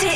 Dein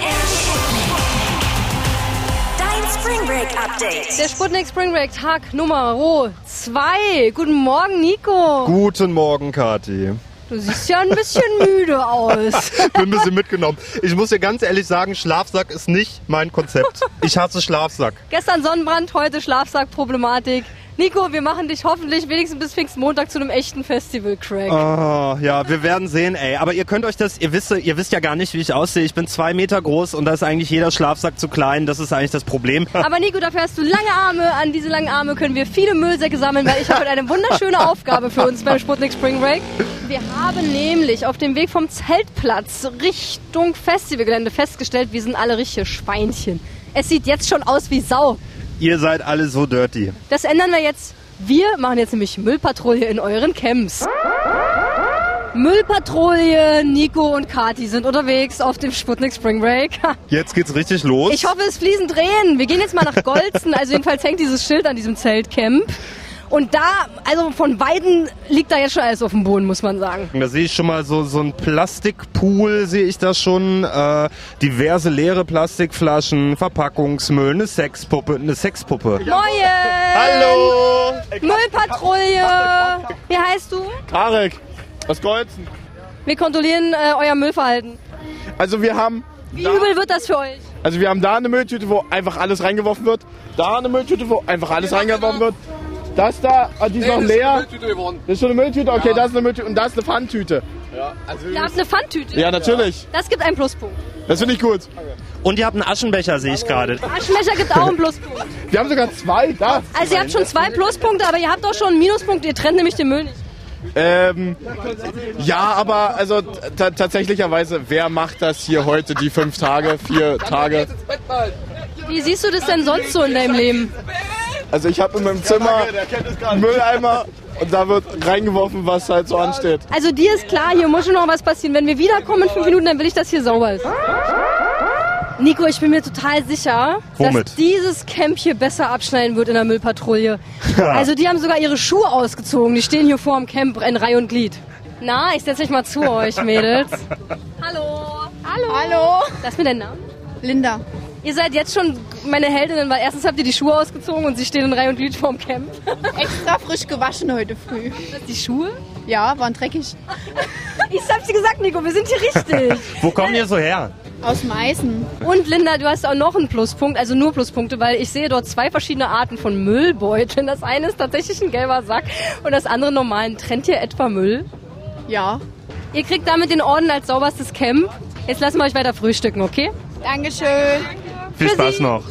Spring Break Update. Der Sputnik Spring Break Tag Nummer 2. Guten Morgen, Nico. Guten Morgen, Kathi. Du siehst ja ein bisschen müde aus. Bin ein bisschen mitgenommen. Ich muss dir ganz ehrlich sagen, Schlafsack ist nicht mein Konzept. Ich hasse Schlafsack. Gestern Sonnenbrand, heute Schlafsackproblematik. Nico, wir machen dich hoffentlich wenigstens bis Pfingstmontag zu einem echten Festival-Crack. Oh, ja, wir werden sehen, ey. Aber ihr könnt euch das, ihr wisst, ihr wisst ja gar nicht, wie ich aussehe. Ich bin zwei Meter groß und da ist eigentlich jeder Schlafsack zu klein. Das ist eigentlich das Problem. Aber Nico, dafür hast du lange Arme. An diese langen Arme können wir viele Müllsäcke sammeln, weil ich habe heute eine wunderschöne Aufgabe für uns beim Sputnik Spring Break. Wir haben nämlich auf dem Weg vom Zeltplatz Richtung Festivalgelände festgestellt, wir sind alle richtige Schweinchen. Es sieht jetzt schon aus wie Sau. Ihr seid alle so dirty. Das ändern wir jetzt. Wir machen jetzt nämlich Müllpatrouille in euren Camps. Müllpatrouille, Nico und Kati sind unterwegs auf dem Sputnik Spring Break. Jetzt geht's richtig los. Ich hoffe, es fließen Tränen. Wir gehen jetzt mal nach Golzen. Also jedenfalls hängt dieses Schild an diesem Zeltcamp. Und da, also von beiden liegt da jetzt schon alles auf dem Boden, muss man sagen. Da sehe ich schon mal so, so ein Plastikpool, sehe ich da schon. Äh, diverse leere Plastikflaschen, Verpackungsmüll, eine Sexpuppe, eine Sexpuppe. Moje! Hallo! Müllpatrouille! Wie heißt du? Tarek, aus Golzen. Wir kontrollieren äh, euer Müllverhalten. Also wir haben, Wie übel wird das für euch? also wir haben da eine Mülltüte, wo einfach alles reingeworfen wird. Da eine Mülltüte, wo einfach alles reingeworfen wird. Das da, ah, die ist noch leer. Das ist schon eine Mülltüte? Okay, das ist eine Mülltüte und das ist eine Pfanntüte. Ihr habt eine Pfanntüte. Ja, natürlich. Das gibt einen Pluspunkt. Das finde ich gut. Und ihr habt einen Aschenbecher, sehe ich gerade. Aschenbecher gibt auch einen Pluspunkt. Wir haben sogar zwei. Da. Also ihr habt schon zwei Pluspunkte, aber ihr habt auch schon einen Minuspunkt. Ihr trennt nämlich den Müll nicht. Ähm, ja, aber also ta- tatsächlicherweise, wer macht das hier heute die fünf Tage, vier Tage? Wie siehst du das denn sonst so in deinem Leben? Also ich habe in meinem Zimmer einen Mülleimer und da wird reingeworfen, was halt so ansteht. Also dir ist klar, hier muss schon noch was passieren. Wenn wir wiederkommen in fünf Minuten, dann will ich, dass hier sauber ist. Nico, ich bin mir total sicher, Womit? dass dieses Camp hier besser abschneiden wird in der Müllpatrouille. Also die haben sogar ihre Schuhe ausgezogen. Die stehen hier vor dem Camp in Reihe und Glied. Na, ich setze mich mal zu euch, Mädels. Hallo. Hallo. Hallo, Das ist mir dein Name? Linda. Ihr seid jetzt schon meine Heldinnen, weil erstens habt ihr die Schuhe ausgezogen und sie stehen in Reihe und Glied vorm Camp. Extra frisch gewaschen heute früh. Die Schuhe? Ja, waren dreckig. Ich hab's dir gesagt, Nico, wir sind hier richtig. Wo kommen ihr so her? Aus Meißen. Und Linda, du hast auch noch einen Pluspunkt, also nur Pluspunkte, weil ich sehe dort zwei verschiedene Arten von Müllbeuteln. Das eine ist tatsächlich ein gelber Sack und das andere normalen. Trennt ihr etwa Müll? Ja. Ihr kriegt damit den Orden als sauberstes Camp. Jetzt lassen wir euch weiter frühstücken, okay? Dankeschön. Viel Spaß noch.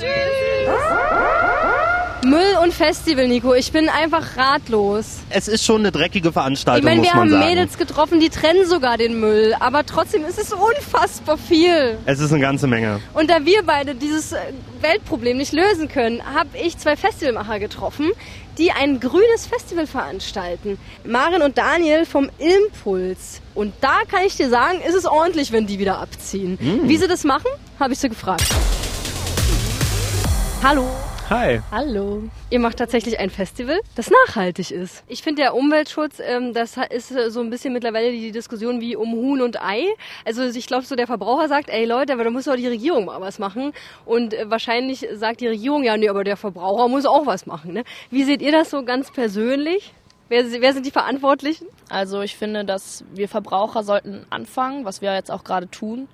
Müll und Festival, Nico. Ich bin einfach ratlos. Es ist schon eine dreckige Ich Veranstaltung, meine, muss wir man haben sagen. Mädels getroffen, die trennen sogar den Müll. Aber trotzdem ist es unfassbar viel. Es ist eine ganze Menge. Und da wir beide dieses äh, Weltproblem nicht lösen können, habe ich zwei Festivalmacher getroffen, die ein grünes Festival veranstalten. Maren und Daniel vom Impuls. Und da kann ich dir sagen, ist es ordentlich, wenn die wieder abziehen. Wie sie das machen, habe ich sie gefragt. Hallo. Hi. Hallo. Ihr macht tatsächlich ein Festival, das nachhaltig ist. Ich finde, der Umweltschutz, ähm, das ist äh, so ein bisschen mittlerweile die Diskussion wie um Huhn und Ei. Also ich glaube, so der Verbraucher sagt, ey Leute, aber da muss doch die Regierung mal was machen. Und äh, wahrscheinlich sagt die Regierung, ja, nee, aber der Verbraucher muss auch was machen. Ne? Wie seht ihr das so ganz persönlich? Wer, wer sind die Verantwortlichen? Also ich finde, dass wir Verbraucher sollten anfangen, was wir jetzt auch gerade tun,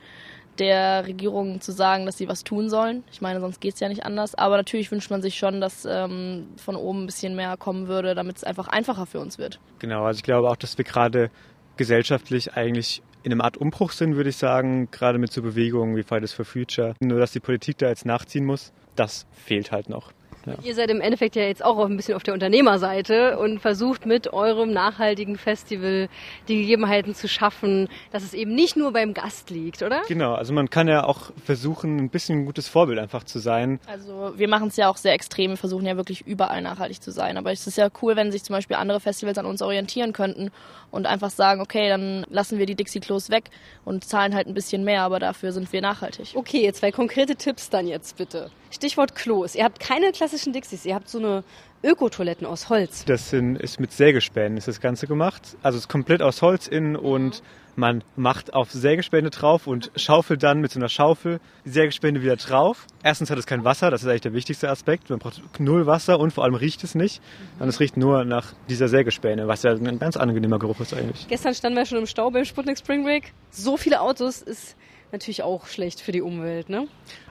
der Regierung zu sagen, dass sie was tun sollen. Ich meine, sonst geht's ja nicht anders. Aber natürlich wünscht man sich schon, dass ähm, von oben ein bisschen mehr kommen würde, damit es einfach einfacher für uns wird. Genau, also ich glaube auch, dass wir gerade gesellschaftlich eigentlich in einem Art Umbruch sind, würde ich sagen, gerade mit so Bewegungen wie Fridays for Future. Nur, dass die Politik da jetzt nachziehen muss, das fehlt halt noch. Ja. Ihr seid im Endeffekt ja jetzt auch ein bisschen auf der Unternehmerseite und versucht mit eurem nachhaltigen Festival die Gegebenheiten zu schaffen, dass es eben nicht nur beim Gast liegt, oder? Genau, also man kann ja auch versuchen, ein bisschen ein gutes Vorbild einfach zu sein. Also wir machen es ja auch sehr extrem, wir versuchen ja wirklich überall nachhaltig zu sein. Aber es ist ja cool, wenn sich zum Beispiel andere Festivals an uns orientieren könnten und einfach sagen, okay, dann lassen wir die Dixie-Klos weg und zahlen halt ein bisschen mehr, aber dafür sind wir nachhaltig. Okay, zwei konkrete Tipps dann jetzt bitte. Stichwort Klos. Ihr habt keine klassischen Dixies, ihr habt so eine Ökotoiletten aus Holz. Das sind, ist mit Sägespänen ist das Ganze gemacht. Also es ist komplett aus Holz innen und man macht auf Sägespäne drauf und schaufelt dann mit so einer Schaufel die Sägespäne wieder drauf. Erstens hat es kein Wasser, das ist eigentlich der wichtigste Aspekt. Man braucht null Wasser und vor allem riecht es nicht. Und es riecht nur nach dieser Sägespäne, was ja ein ganz angenehmer Geruch ist eigentlich. Gestern standen wir schon im Stau beim Sputnik Spring Break. So viele Autos ist natürlich auch schlecht für die Umwelt, ne?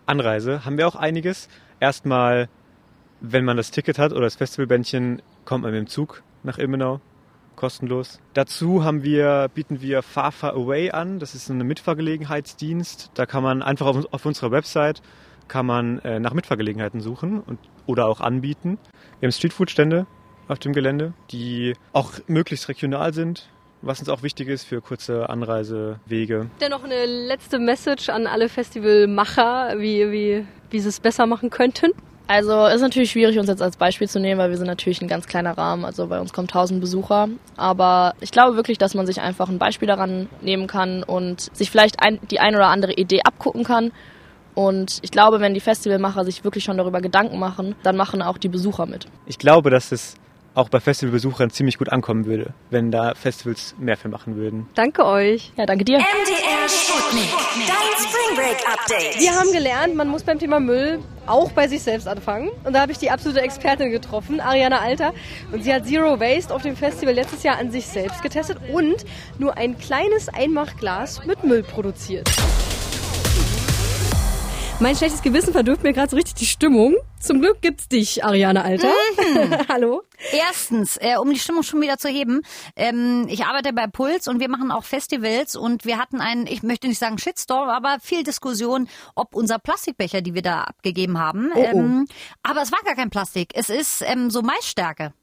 Anreise haben wir auch einiges. Erstmal, wenn man das Ticket hat oder das Festivalbändchen, kommt man mit dem Zug nach Ilmenau. Kostenlos. Dazu haben wir, bieten wir Far Far Away an. Das ist ein Mitfahrgelegenheitsdienst. Da kann man einfach auf, auf unserer Website kann man äh, nach Mitfahrgelegenheiten suchen und, oder auch anbieten. Wir haben Streetfood-Stände auf dem Gelände, die auch möglichst regional sind, was uns auch wichtig ist für kurze Anreisewege. Dennoch eine letzte Message an alle Festivalmacher, wie, wie, wie sie es besser machen könnten. Also ist natürlich schwierig, uns jetzt als Beispiel zu nehmen, weil wir sind natürlich ein ganz kleiner Rahmen. Also bei uns kommen 1000 Besucher. Aber ich glaube wirklich, dass man sich einfach ein Beispiel daran nehmen kann und sich vielleicht ein, die ein oder andere Idee abgucken kann. Und ich glaube, wenn die Festivalmacher sich wirklich schon darüber Gedanken machen, dann machen auch die Besucher mit. Ich glaube, dass es auch bei Festivalbesuchern ziemlich gut ankommen würde, wenn da Festivals mehr für machen würden. Danke euch. Ja, danke dir. MDR Sputnik. Dein Spring Break Update. Wir haben gelernt, man muss beim Thema Müll auch bei sich selbst anfangen. Und da habe ich die absolute Expertin getroffen, Ariana Alter. Und sie hat Zero Waste auf dem Festival letztes Jahr an sich selbst getestet und nur ein kleines Einmachglas mit Müll produziert. Mein schlechtes Gewissen verdirbt mir gerade so richtig die Stimmung. Zum Glück gibt's dich, Ariane Alter. Hallo. Erstens, äh, um die Stimmung schon wieder zu heben, ähm, ich arbeite bei Puls und wir machen auch Festivals und wir hatten einen, ich möchte nicht sagen Shitstorm, aber viel Diskussion, ob unser Plastikbecher, die wir da abgegeben haben, Oh, oh. Ähm, aber es war gar kein Plastik, es ist ähm, so Maisstärke.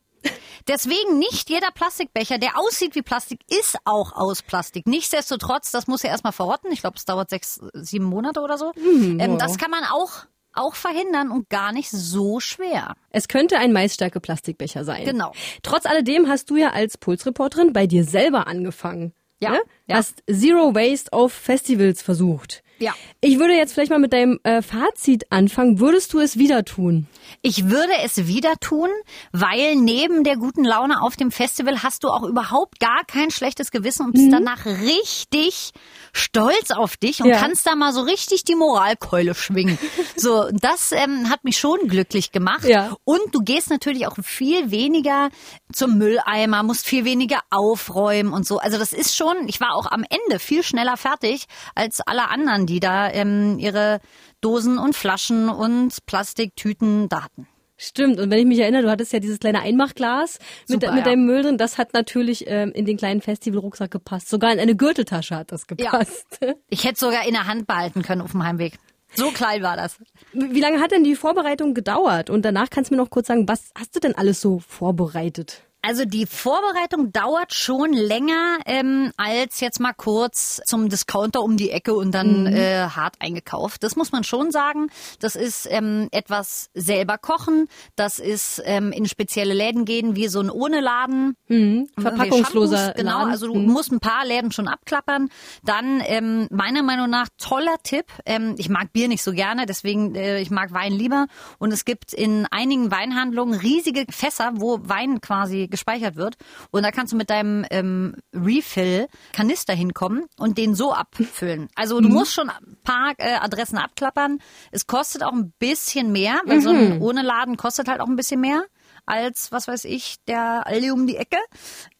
Deswegen nicht jeder Plastikbecher, der aussieht wie Plastik, ist auch aus Plastik. Nichtsdestotrotz, das muss ja erstmal verrotten. Ich glaube, es dauert sechs, sieben Monate oder so. ähm, das kann man auch, auch verhindern und gar nicht so schwer. Es könnte ein maisstärke Plastikbecher sein. Genau. Trotz alledem hast du ja als Pulsreporterin bei dir selber angefangen. Ja, Ne? ja. Hast Zero Waste auf Festivals versucht. Ja. Ich würde jetzt vielleicht mal mit deinem äh, Fazit anfangen. Würdest du es wieder tun? Ich würde es wieder tun, weil neben der guten Laune auf dem Festival hast du auch überhaupt gar kein schlechtes Gewissen und bist danach richtig stolz auf dich und Ja. kannst da mal so richtig die Moralkeule schwingen. so, das ähm, hat mich schon glücklich gemacht. Ja. Und du gehst natürlich auch viel weniger zum Mülleimer, musst viel weniger aufräumen und so. Also das ist schon, ich war auch am Ende viel schneller fertig als alle anderen, die da ähm, ihre Dosen und Flaschen und Plastiktüten da hatten. Stimmt. Und wenn ich mich erinnere, du hattest ja dieses kleine Einmachglas mit, Super, mit ja. deinem Müll drin. Das hat natürlich ähm, in den kleinen Festivalrucksack gepasst. Sogar in eine Gürteltasche hat das gepasst. Ich hätte sogar in der Hand behalten können auf dem Heimweg. So klein war das. Wie lange hat denn die Vorbereitung gedauert? Und danach kannst du mir noch kurz sagen, was hast du denn alles so vorbereitet? Also die Vorbereitung dauert schon länger ähm, als jetzt mal kurz zum Discounter um die Ecke und dann äh, hart eingekauft. Das muss man schon sagen. Das ist ähm, etwas selber kochen. Das ist ähm, in spezielle Läden gehen, wie so ein ohne Laden. Verpackungsloser Shampoos, Genau, Laden. also du Mhm. musst ein paar Läden schon abklappern. Dann ähm, meiner Meinung nach toller Tipp. Ähm, ich mag Bier nicht so gerne, deswegen äh, ich mag Wein lieber. Und es gibt in einigen Weinhandlungen riesige Fässer, wo Wein quasi gespeichert wird. Und da kannst du mit deinem ähm, Refill Kanister hinkommen und den so abfüllen. Also du musst schon ein paar äh, Adressen abklappern. Es kostet auch ein bisschen mehr, weil so ein ohne Laden kostet halt auch ein bisschen mehr als, was weiß ich, der Aldi um die Ecke.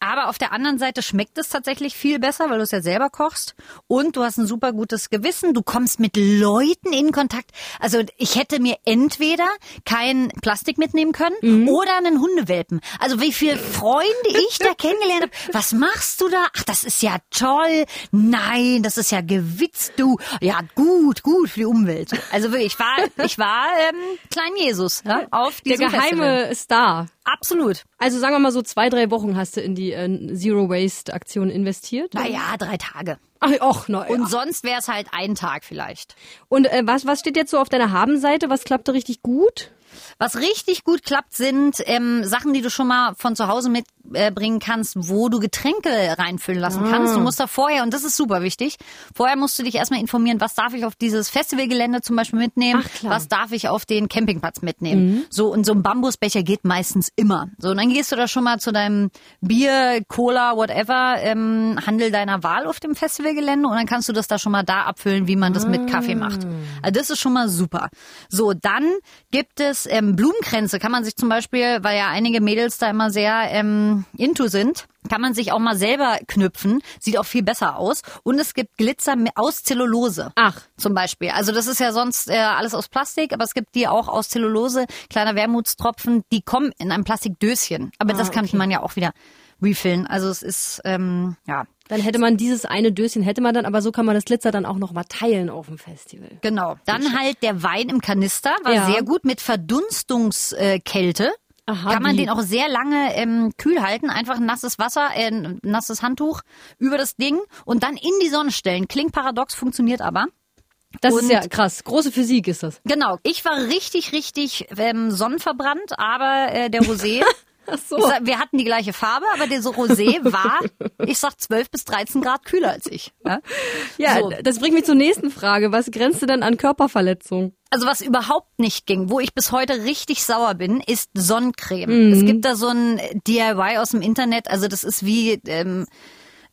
Aber auf der anderen Seite schmeckt es tatsächlich viel besser, weil du es ja selber kochst. Und du hast ein super gutes Gewissen. Du kommst mit Leuten in Kontakt. Also ich hätte mir entweder kein Plastik mitnehmen können oder einen Hundewelpen. Also wie viele Freunde ich da kennengelernt habe. Was machst du da? Ach, das ist ja toll. Nein, das ist ja gewitzt, du. Ja, gut, gut für die Umwelt. Also wirklich, ich war, ich war ähm, Klein Jesus ja, auf Der diesem geheime Festival. Star. Absolut. Also sagen wir mal so zwei, drei Wochen hast du in die äh, Zero Waste Aktion investiert. Naja, drei Tage. Ach, och, na, Und ja. sonst wäre es halt ein Tag vielleicht. Und äh, was, was steht jetzt so auf deiner Habenseite? Was klappte richtig gut? Was richtig gut klappt, sind ähm, Sachen, die du schon mal von zu Hause mitbringen äh, kannst, wo du Getränke reinfüllen lassen kannst. Du musst da vorher, und das ist super wichtig, vorher musst du dich erstmal informieren, was darf ich auf dieses Festivalgelände zum Beispiel mitnehmen, Ach, was darf ich auf den Campingplatz mitnehmen. So, und so ein Bambusbecher geht meistens immer. So, und dann gehst du da schon mal zu deinem Bier, Cola, whatever, ähm, Handel deiner Wahl auf dem Festivalgelände und dann kannst du das da schon mal da abfüllen, wie man das mit Kaffee macht. Also das ist schon mal super. So, dann gibt es ähm, Blumenkränze, kann man sich zum Beispiel, weil ja einige Mädels da immer sehr ähm, into sind, kann man sich auch mal selber knüpfen. Sieht auch viel besser aus. Und es gibt Glitzer aus Zellulose. Ach. Zum Beispiel. Also das ist ja sonst äh, alles aus Plastik, aber es gibt die auch aus Zellulose, kleiner Wermutstropfen, die kommen in einem Plastikdöschen. Aber das kann man ja auch wieder refillen. Also es ist, ähm, ja, Dann hätte man dieses eine Döschen, hätte man dann, aber so kann man das Glitzer dann auch noch mal teilen auf dem Festival. Genau. Dann halt der Wein im Kanister war Ja. sehr gut mit Verdunstungskälte. Aha, Kann man wie? den auch sehr lange ähm, kühl halten, einfach ein nasses Wasser, äh, ein nasses Handtuch über das Ding und dann in die Sonne stellen. Klingt paradox, funktioniert aber. Das Und- ist ja krass. Große Physik ist das. Genau. Ich war richtig, richtig ähm, sonnenverbrannt, aber äh, der Rosé. Ach so. Sag, wir hatten die gleiche Farbe, aber der so Rosé war, ich sag 12 bis 13 Grad kühler als ich. Ja? Ja, So. das bringt mich zur nächsten Frage. Was grenzt du denn an Körperverletzung? Also was überhaupt nicht ging, wo ich bis heute richtig sauer bin, ist Sonnencreme. Es gibt da so ein DIY aus dem Internet, also das ist wie ähm,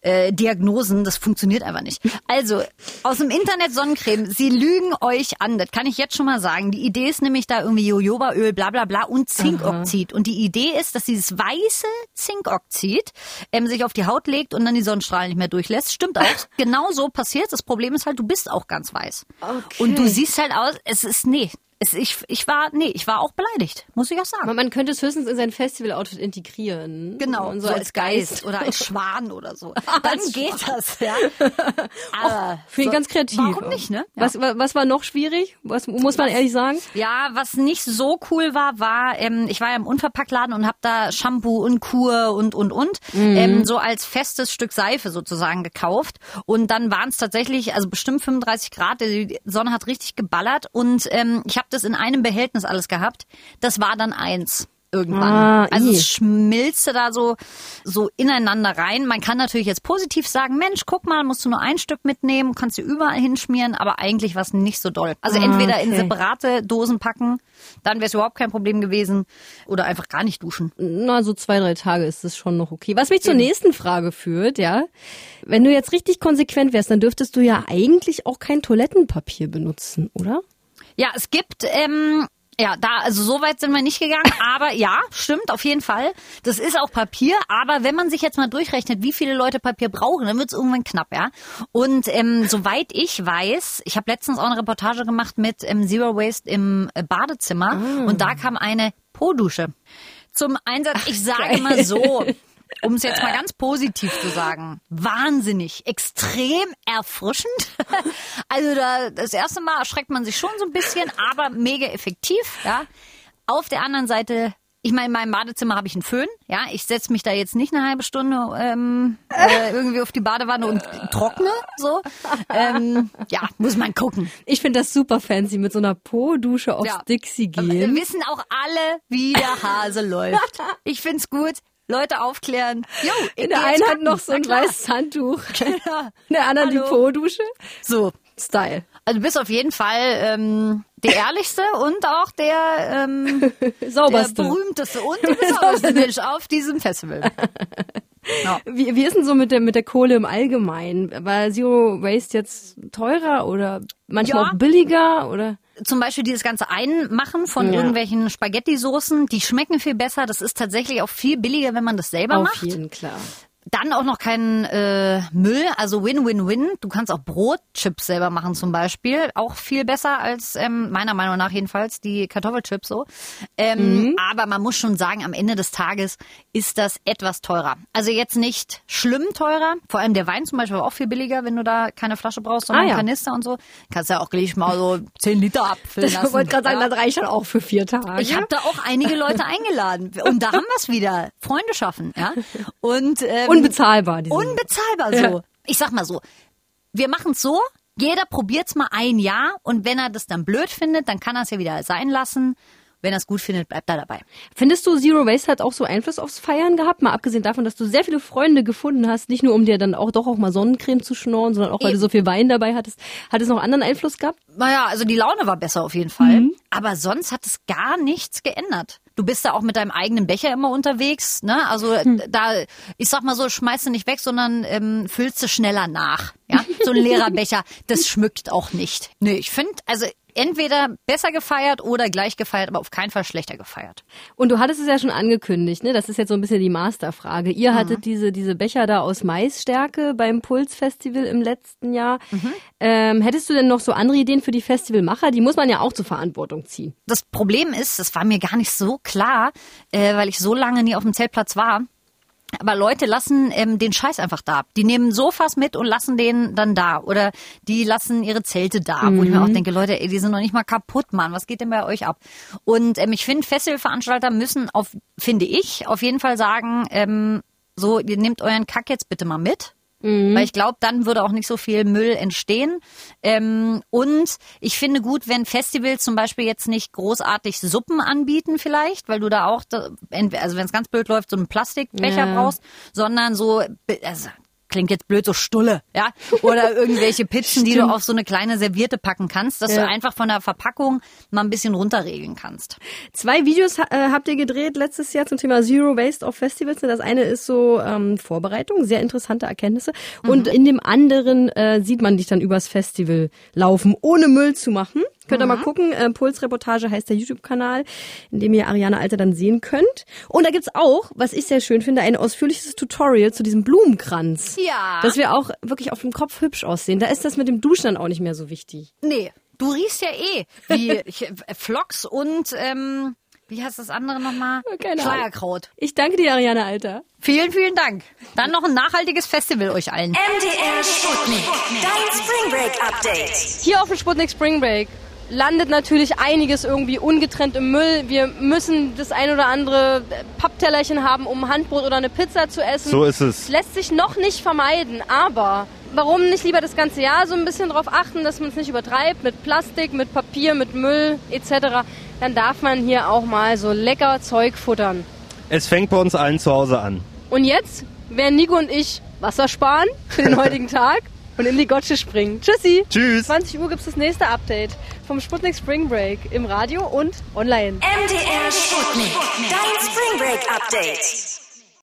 äh, Diagnosen, das funktioniert einfach nicht. Also aus dem Internet Sonnencreme, sie lügen euch an, das kann ich jetzt schon mal sagen. Die Idee ist nämlich da irgendwie Jojobaöl, bla bla bla und Zinkoxid. Und die Idee ist, dass dieses weiße Zinkoxid ähm, sich auf die Haut legt und dann die Sonnenstrahlen nicht mehr durchlässt. Stimmt auch, genau so passiert. Das Problem ist halt, du bist auch ganz weiß. Okay. Und du siehst halt aus, es ist, nee, es, ich, ich war, nee, ich war auch beleidigt, muss ich auch sagen. Man, man könnte es höchstens in sein Festival-Outfit integrieren. Genau, Und so, als Geist oder als Schwan oder so. Dann geht das, ja. Aber Finde ich so- ganz kreativ. Warum nicht, ne? Ja. Was, wa- was war noch schwierig? Was muss man ehrlich sagen? Ja, was nicht so cool war, war, ähm, ich war ja im Unverpacktladen und habe da Shampoo und Kur und und und ähm, so als festes Stück Seife sozusagen gekauft und dann waren es tatsächlich also bestimmt 35 Grad, die Sonne hat richtig geballert und ähm, ich habe das in einem Behältnis alles gehabt. Das war dann eins irgendwann. Ah, also es schmilzte da so so ineinander rein. Man kann natürlich jetzt positiv sagen, Mensch, guck mal, musst du nur ein Stück mitnehmen, kannst du überall hinschmieren, aber eigentlich war es nicht so doll. Also Ah, entweder in okay. separate Dosen packen, dann wäre es überhaupt kein Problem gewesen, oder einfach gar nicht duschen. Na, so zwei, drei Tage ist das schon noch okay. Was mich zur nächsten Frage führt, ja. Wenn du jetzt richtig konsequent wärst, dann dürftest du ja eigentlich auch kein Toilettenpapier benutzen, oder? Ja, es gibt, ähm, ja, da, also so weit sind wir nicht gegangen, aber ja, stimmt, auf jeden Fall. Das ist auch Papier, aber wenn man sich jetzt mal durchrechnet, wie viele Leute Papier brauchen, dann wird es irgendwann knapp, ja. Und ähm, soweit ich weiß, ich habe letztens auch eine Reportage gemacht mit ähm, Zero Waste im äh, Badezimmer und da kam eine Po-Dusche zum Einsatz. ich sage mal so. Um es jetzt mal ganz positiv zu sagen, wahnsinnig, extrem erfrischend. Also da, das erste Mal erschreckt man sich schon so ein bisschen, aber mega effektiv. Ja. Auf der anderen Seite, ich meine, in meinem Badezimmer habe ich einen Föhn. Ja, ich setze mich da jetzt nicht eine halbe Stunde ähm, äh, irgendwie auf die Badewanne und trockne. So, ähm, ja, muss man gucken. Ich finde das super fancy, mit so einer Po-Dusche aufs Ja. Dixie Wir gehen. wissen auch alle, wie der Hase läuft. Ich find's gut. Leute aufklären. Jo, In der einen hat noch so ein weißes Handtuch. Ja. In der anderen die. Po-Dusche. So, Style. also du bist auf jeden Fall ähm, der ehrlichste und auch der, ähm, der Sauberste. berühmteste und der besonderste Mensch auf diesem Festival. Wie, wie ist denn so mit der, mit der Kohle im Allgemeinen? War Zero Waste jetzt teurer oder manchmal Ja. auch billiger oder? Zum Beispiel dieses ganze Einmachen von Ja. irgendwelchen Spaghetti-Soßen, die schmecken viel besser. Das ist tatsächlich auch viel billiger, wenn man das selber Auf macht. jeden klar. Dann auch noch kein äh, Müll, also Win-Win-Win. Du kannst auch Brotchips selber machen zum Beispiel. Auch viel besser als, ähm, meiner Meinung nach jedenfalls, die Kartoffelchips so. Ähm, Aber man muss schon sagen, am Ende des Tages ist das etwas teurer. Also jetzt nicht schlimm teurer. Vor allem der Wein zum Beispiel war auch viel billiger, wenn du da keine Flasche brauchst, sondern Ah, ja. Kanister und so. Kannst ja auch gleich mal so 10 Liter abfüllen Ich lassen. wollte gerade sagen, das reicht dann auch für vier Tage. Ich habe da auch einige Leute eingeladen. Und da haben wir es wieder. Freunde schaffen, ja. Und ähm, Unbezahlbar. Unbezahlbar so. Ja. Ich sag mal so. Wir machen es so, jeder probiert's mal ein Jahr und wenn er das dann blöd findet, dann kann er es ja wieder sein lassen. Wenn er es gut findet, bleibt er dabei. Findest du, Zero Waste hat auch so Einfluss aufs Feiern gehabt? Mal abgesehen davon, dass du sehr viele Freunde gefunden hast, nicht nur um dir dann auch doch auch mal Sonnencreme zu schnorren, sondern auch weil du so viel Wein dabei hattest. Hat es noch anderen Einfluss gehabt? Naja, also die Laune war besser auf jeden Fall. Aber sonst hat es gar nichts geändert. Du bist da auch mit deinem eigenen Becher immer unterwegs, ne? Also da, ich sag mal so, schmeißt du nicht weg, sondern ähm, füllst du schneller nach. Ja, so ein leerer Becher, das schmückt auch nicht. Nee, ich finde, also entweder besser gefeiert oder gleich gefeiert, aber auf keinen Fall schlechter gefeiert. Und du hattest es ja schon angekündigt, ne? Das ist jetzt so ein bisschen die Masterfrage. Ihr hattet diese, diese Becher da aus Maisstärke beim Pulsfestival im letzten Jahr. Ähm, hättest du denn noch so andere Ideen für die Festivalmacher? Die muss man ja auch zur Verantwortung ziehen. Das Problem ist, das war mir gar nicht so klar, äh, weil ich so lange nie auf dem Zeltplatz war. Aber Leute lassen ähm, den Scheiß einfach da. Die nehmen Sofas mit und lassen den dann da. Oder die lassen ihre Zelte da. Wo ich mir auch denke, Leute, ey, die sind noch nicht mal kaputt, Mann. Was geht denn bei euch ab? Und ähm, ich finde, Festivalveranstalter müssen auf, finde ich, auf jeden Fall sagen, ähm, so, ihr nehmt euren Kack jetzt bitte mal mit. Weil ich glaube, dann würde auch nicht so viel Müll entstehen. Ähm, und ich finde gut, wenn Festivals zum Beispiel jetzt nicht großartig Suppen anbieten vielleicht, weil du da auch, also wenn es ganz blöd läuft, so einen Plastikbecher Ja. brauchst, sondern so, also, klingt jetzt blöd, so Stulle, ja, oder irgendwelche Pizzen, die du auf so eine kleine Serviette packen kannst, dass Ja. du einfach von der Verpackung mal ein bisschen runterregeln kannst. Zwei Videos äh, habt ihr gedreht letztes Jahr zum Thema Zero Waste auf Festivals. Das eine ist so ähm, Vorbereitung, sehr interessante Erkenntnisse. Und in dem anderen äh, sieht man dich dann übers Festival laufen, ohne Müll zu machen. Könnt ihr mal gucken. Äh, Pulsreportage heißt der YouTube-Kanal, in dem ihr Ariane Alter dann sehen könnt. Und da gibt's auch, was ich sehr schön finde, ein ausführliches Tutorial zu diesem Blumenkranz. Ja. Dass wir auch wirklich auf dem Kopf hübsch aussehen. Da ist das mit dem Duschen dann auch nicht mehr so wichtig. Nee, du riechst ja eh wie äh, Flocks und, ähm, wie heißt das andere nochmal? Keine Ahnung. Schleierkraut. Ich danke dir, Ariane Alter. Vielen, vielen Dank. Dann noch ein nachhaltiges Festival euch allen. MDR Sputnik. Dein Spring Break Update. Hier auf dem Sputnik Spring Break landet natürlich einiges irgendwie ungetrennt im Müll. Wir müssen das ein oder andere Papptellerchen haben, um ein Handbrot oder eine Pizza zu essen. So ist es. Es lässt sich noch nicht vermeiden, aber warum nicht lieber das ganze Jahr so ein bisschen darauf achten, dass man es nicht übertreibt mit Plastik, mit Papier, mit Müll etc. Dann darf man hier auch mal so lecker Zeug futtern. Es fängt bei uns allen zu Hause an. Und jetzt werden Nico und ich Wasser sparen für den heutigen Tag und in die Gotsche springen. Tschüssi! Tschüss. 20 Uhr gibt's das nächste Update vom Sputnik Spring Break im Radio und online. MDR Sputnik. Dein Spring Break Update.